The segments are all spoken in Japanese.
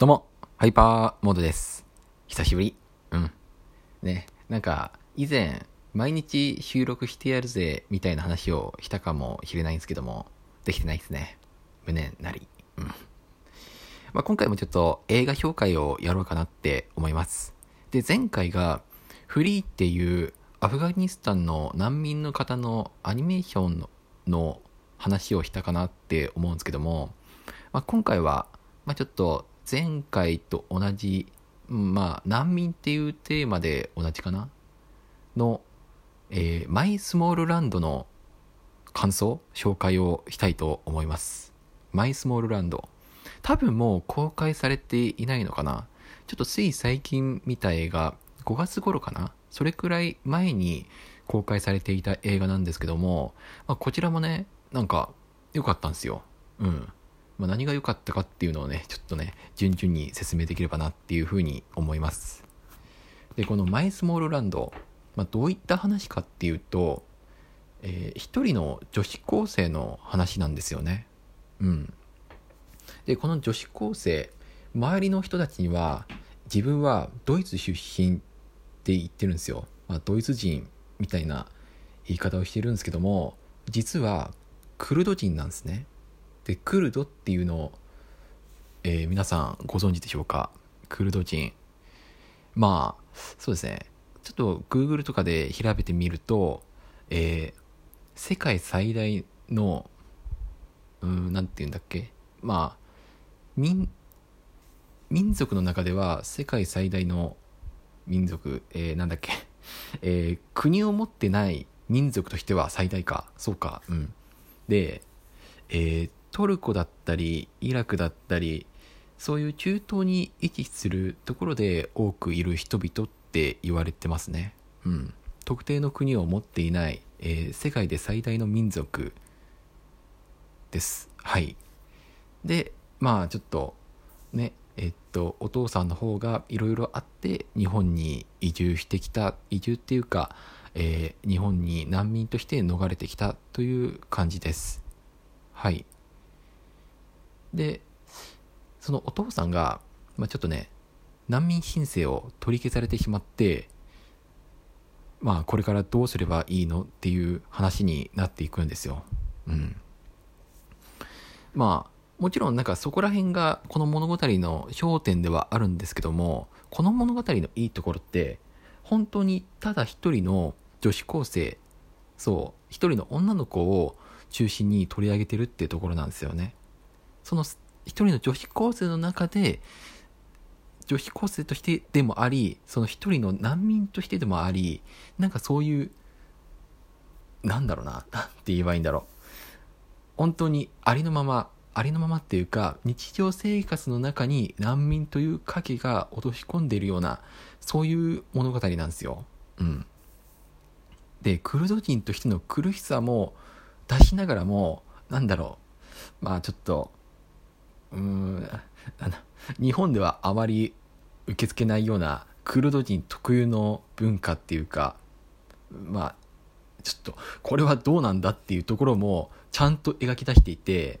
どうも、ハイパーモードです。久しぶり。うん。ね、なんか、以前、毎日収録してやるぜ、みたいな話をしたかもしれないんですけども、できてないですね。無念なり。うん。まあ、今回もちょっと映画評会をやろうかなって思います。で、前回が、フリーっていうアフガニスタンの難民の方のアニメーションのの話をしたかなって思うんですけども、まあ、今回は、まあ、ちょっと前回と同じ、まあ、難民っていうテーマで同じかな？の、えーマイスモールランドの感想、紹介をしたいと思います。マイスモールランド。多分もう公開されていないのかな？ちょっとつい最近見た映画、5月頃かな？それくらい前に公開されていた映画なんですけども、まあ、こちらもね、なんか良かったんですよ。うん。まあ、何が良かったかっていうのをね、ちょっとね、順々に説明できればなっていうふうに思います。で、このマイスモールランド、まあ、どういった話かっていうと、えー一人の女子高生の話なんですよね。うん。で、この女子高生、周りの人たちには、自分はドイツ出身って言ってるんですよ。まあ、ドイツ人みたいな言い方をしてるんですけども、実はクルド人なんですね。でクルドっていうのを、えー皆さんご存知でしょうか？クルド人。まあそうですね。ちょっと Google とかで調べてみると、えー世界最大のうんなんて言うんだっけ？まあ民民族の中では世界最大の民族、えーなんだっけ、えー国を持ってない民族としては最大か。そうか。うん。でえートルコだったりイラクだったりそういう中東に位置するところで多くいる人々って言われてますね。うん。特定の国を持っていない、えー世界で最大の民族です。はい。で、まあちょっとね、えっと、お父さんの方がいろいろあって日本に移住してきた、移住っていうか、えー日本に難民として逃れてきたという感じです。はい。で、そのお父さんが、まあ、ちょっとね、難民申請を取り消されてしまって、まあ、これからどうすればいいのっていう話になっていくんですよ。うん。まあ、もちろんなんかそこら辺がこの物語の焦点ではあるんですけども、この物語のいいところって、本当にただ一人の女子高生、そう、一人の女の子を中心に取り上げてるっていうところなんですよね。その一人の女子高生の中で女子高生としてでもありその一人の難民としてでもありなんかそういうなんだろうななんて言えばいいんだろう。本当にありのままありのままっていうか日常生活の中に難民という影が落とし込んでいるようなそういう物語なんですよ。うん、でクルド人としての苦しさも出しながらもなんだろう。まあちょっとうん。あの日本ではあまり受け付けないようなクルド人特有の文化っていうかまあちょっとこれはどうなんだっていうところもちゃんと描き出していて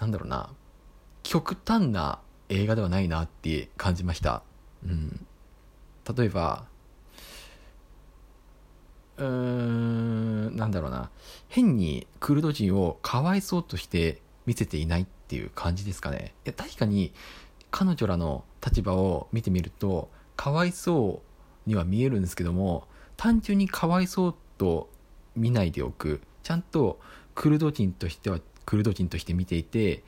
なんだろうな極端な映画ではないなって感じました、うん、例えばうーんなんだろうな。変にクルド人をかわいそうとして見せていない。っていう感じですかね。いや確かに彼女らの立場を見てみるとかわいそうには見えるんですけども単純にかわいそうと見ないでおく。ちゃんとクルド人としてはクルド人として見ていて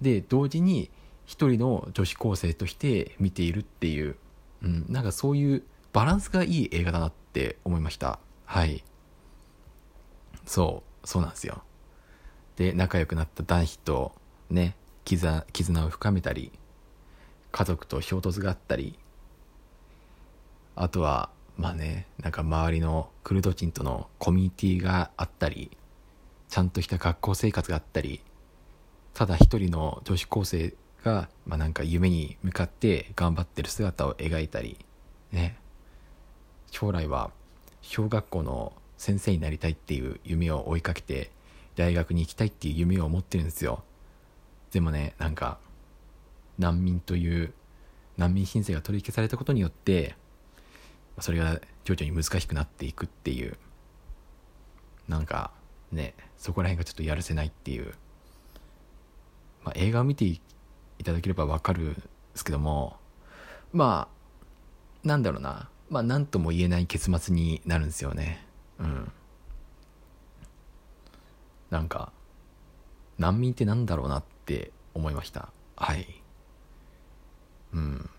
で同時に一人の女子高生として見ているっていう、うん、なんかそういうバランスがいい映画だなって思いました。はい。そうそうなんですよ。で仲良くなった男子とね絆絆を深めたり家族と衝突があったりあとはまあねなんか周りのクルド人とのコミュニティがあったりちゃんとした学校生活があったりただ一人の女子高生が、まあ、なんか夢に向かって頑張ってる姿を描いたりね。将来は小学校の先生になりたいっていう夢を追いかけて大学に行きたいっていう夢を持ってるんですよ。でもねなんか難民という難民申請が取り消されたことによってそれが徐々に難しくなっていくっていうなんかねそこら辺がちょっとやるせないっていう、まあ、映画を見ていただければわかるんですけどもまあなんだろうなまあ何とも言えない結末になるんですよね。うん。なんか難民ってなんだろうなって思いました。はい。うん。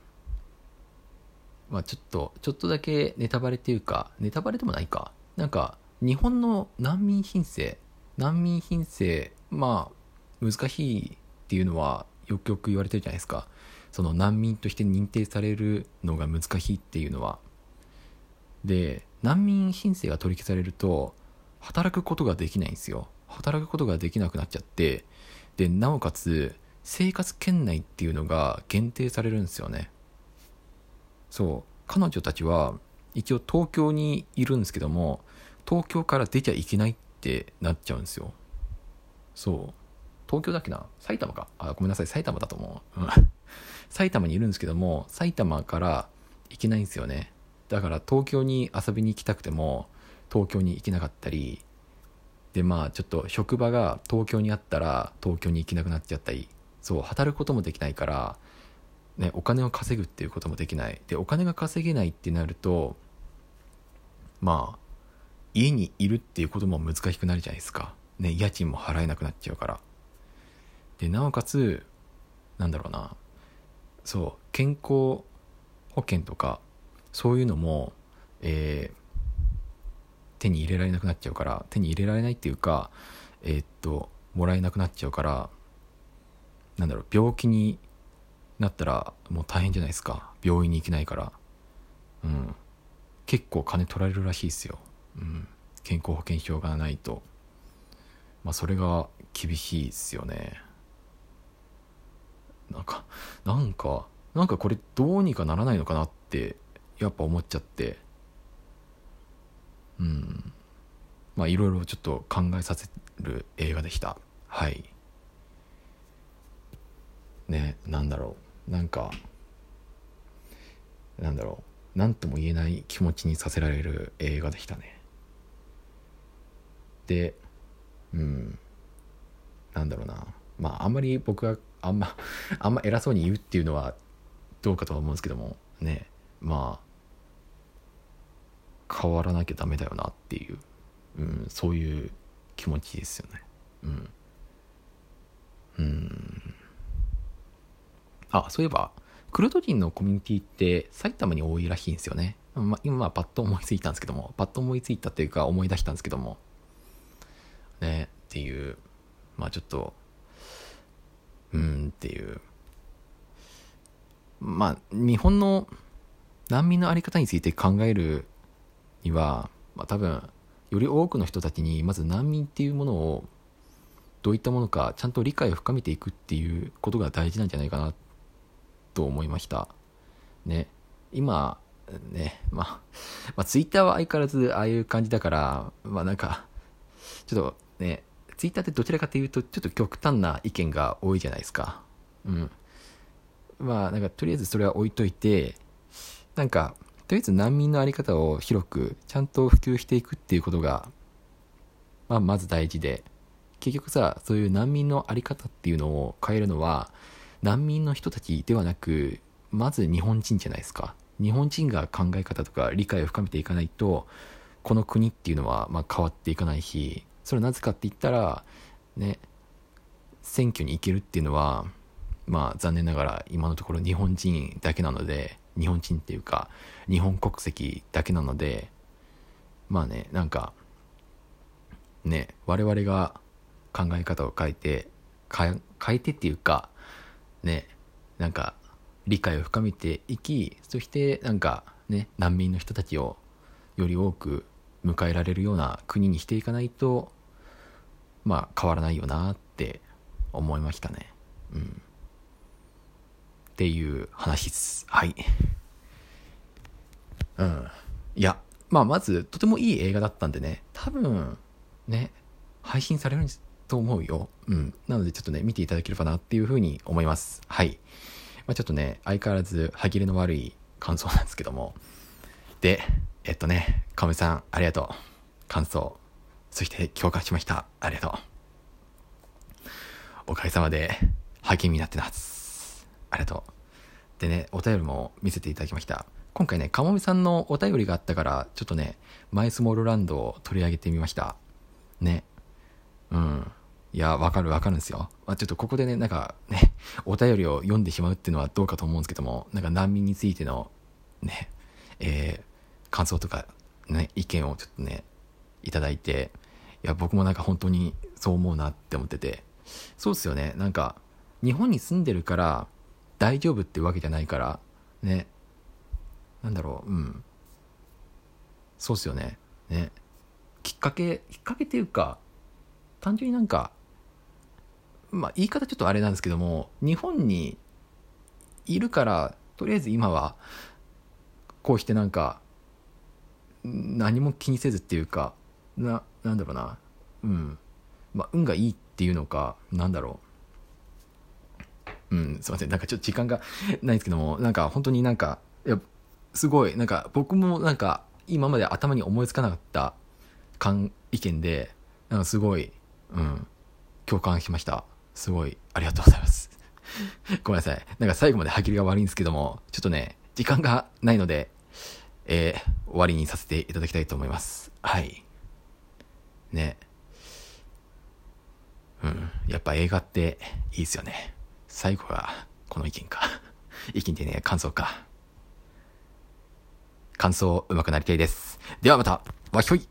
まあちょっとちょっとだけネタバレっていうかネタバレでもないか。なんか日本の難民申請難民申請まあ難しいっていうのはよくよく言われてるじゃないですか。その難民として認定されるのが難しいっていうのは。で難民申請が取り消されると働くことができないんですよ働くことができなくなっちゃってでなおかつ生活圏内っていうのが限定されるんですよね。そう。彼女たちは一応東京にいるんですけども東京から出ちゃいけないってなっちゃうんですよ。そう。東京だっけな？埼玉か。あごめんなさい。埼玉だと思う、埼玉にいるんですけども埼玉から行けないんですよね。だから東京に遊びに行きたくても東京に行けなかったりでまあちょっと職場が東京にあったら東京に行けなくなっちゃったりそう働くこともできないからねお金を稼ぐっていうこともできない。でお金が稼げないってなるとまあ家にいるっていうことも難しくなるじゃないですか。ね家賃も払えなくなっちゃうから。でなおかつなんだろうな。そう健康保険とかそういうのも、えー、手に入れられなくなっちゃうから手に入れられないっていうかえー、っともらえなくなっちゃうからなんだろう病気になったらもう大変じゃないですか。病院に行けないから。うん。結構金取られるらしいですよ、うん、健康保険証がないと。まあそれが厳しいですよね。なんかなんかなんかこれどうにかならないのかなってやっぱ思っちゃって。うん。まあいろいろちょっと考えさせる映画でした。はい。ねなんだろう。なんかなんだろう。何とも言えない気持ちにさせられる映画でしたね。でうん。なんだろうな。まああんまり僕はあんま あんま偉そうに言うっていうのはどうかとは思うんですけども。ね。まあ変わらなきゃダメだよなっていう、うん、そういう気持ちですよね。うん。うん。あそういえばクルド人のコミュニティって埼玉に多いらしいんですよね、まあ、今はパッと思いついたんですけどもパッと思いついたっていうか思い出したんですけども。ねっていうまあちょっとうんっていう。まあ日本の難民の在り方について考えるには、まあ、多分より多くの人たちにまず難民っていうものをどういったものかちゃんと理解を深めていくっていうことが大事なんじゃないかなと思いました。ね。今ねまあ、まあ、ツイッターは相変わらずああいう感じだからまあなんかちょっとねツイッターってどちらかというとちょっと極端な意見が多いじゃないですか。うん。まあなんかとりあえずそれは置いといてなんかとりあえず難民の在り方を広くちゃんと普及していくっていうことが、まあ、まず大事で結局さそういう難民の在り方っていうのを変えるのは難民の人たちではなくまず日本人じゃないですか。日本人が考え方とか理解を深めていかないとこの国っていうのはま変わっていかないしそれはなぜかって言ったらね選挙に行けるっていうのはまあ残念ながら今のところ日本人だけなので日本人っていうか日本国籍だけなのでまあねなんかね我々が考え方を変えて変えてっていうかねなんか理解を深めていきそしてなんかね難民の人たちをより多く迎えられるような国にしていかないとまあ変わらないよなって思いましたね。うん。っていう話です。はい。うん。いや、まあ、まず、とてもいい映画だったんでね、多分、ね、配信されると思うよ。うん。なので、ちょっとね、見ていただければなっていうふうに思います。はい。まあ、ちょっとね、相変わらず歯切れの悪い感想なんですけども。で、えっとね、かめさん、ありがとう。感想。そして共感しました。ありがとう。おかげさまで励みになってます。ありがとう。でね、お便りも見せていただきました。今回ね、かもめさんのお便りがあったから、ちょっとね、マイスモールランドを取り上げてみました。ね。うん。いや、わかるわかるんですよ。まあ、ちょっとここでね、なんかね、お便りを読んでしまうっていうのはどうかと思うんですけども、なんか難民についてのね、えー、感想とか、ね、意見をちょっとね、いただいて、いや、僕もなんか本当にそう思うなって思ってて、そうっすよね。なんか、日本に住んでるから大丈夫ってわけじゃないから、ね。なんだろう、うん。そうっすよね。ね。きっかけ、きっかけっていうか、単純になんか、まあ言い方ちょっとあれなんですけども、日本にいるから、とりあえず今は、こうしてなんか、何も気にせずっていうか、な、なんだろうな、うん。まあ、運がいいっていうのか、なんだろう。うん、すいません。なんかちょっと時間がないんですけども、なんか本当になんか、いや、すごい、なんか僕もなんか今まで頭に思いつかなかった感意見で、なんかすごい、うん、共感しました。すごい、ありがとうございます。ごめんなさい。なんか最後まで歯切りが悪いんですけども、ちょっとね、時間がないので、えー、終わりにさせていただきたいと思います。はい。ね。うん。やっぱ映画っていいですよね。最後がこの意見か。意見でね、感想か。感想うまくなりたいです。ではまた、わひょい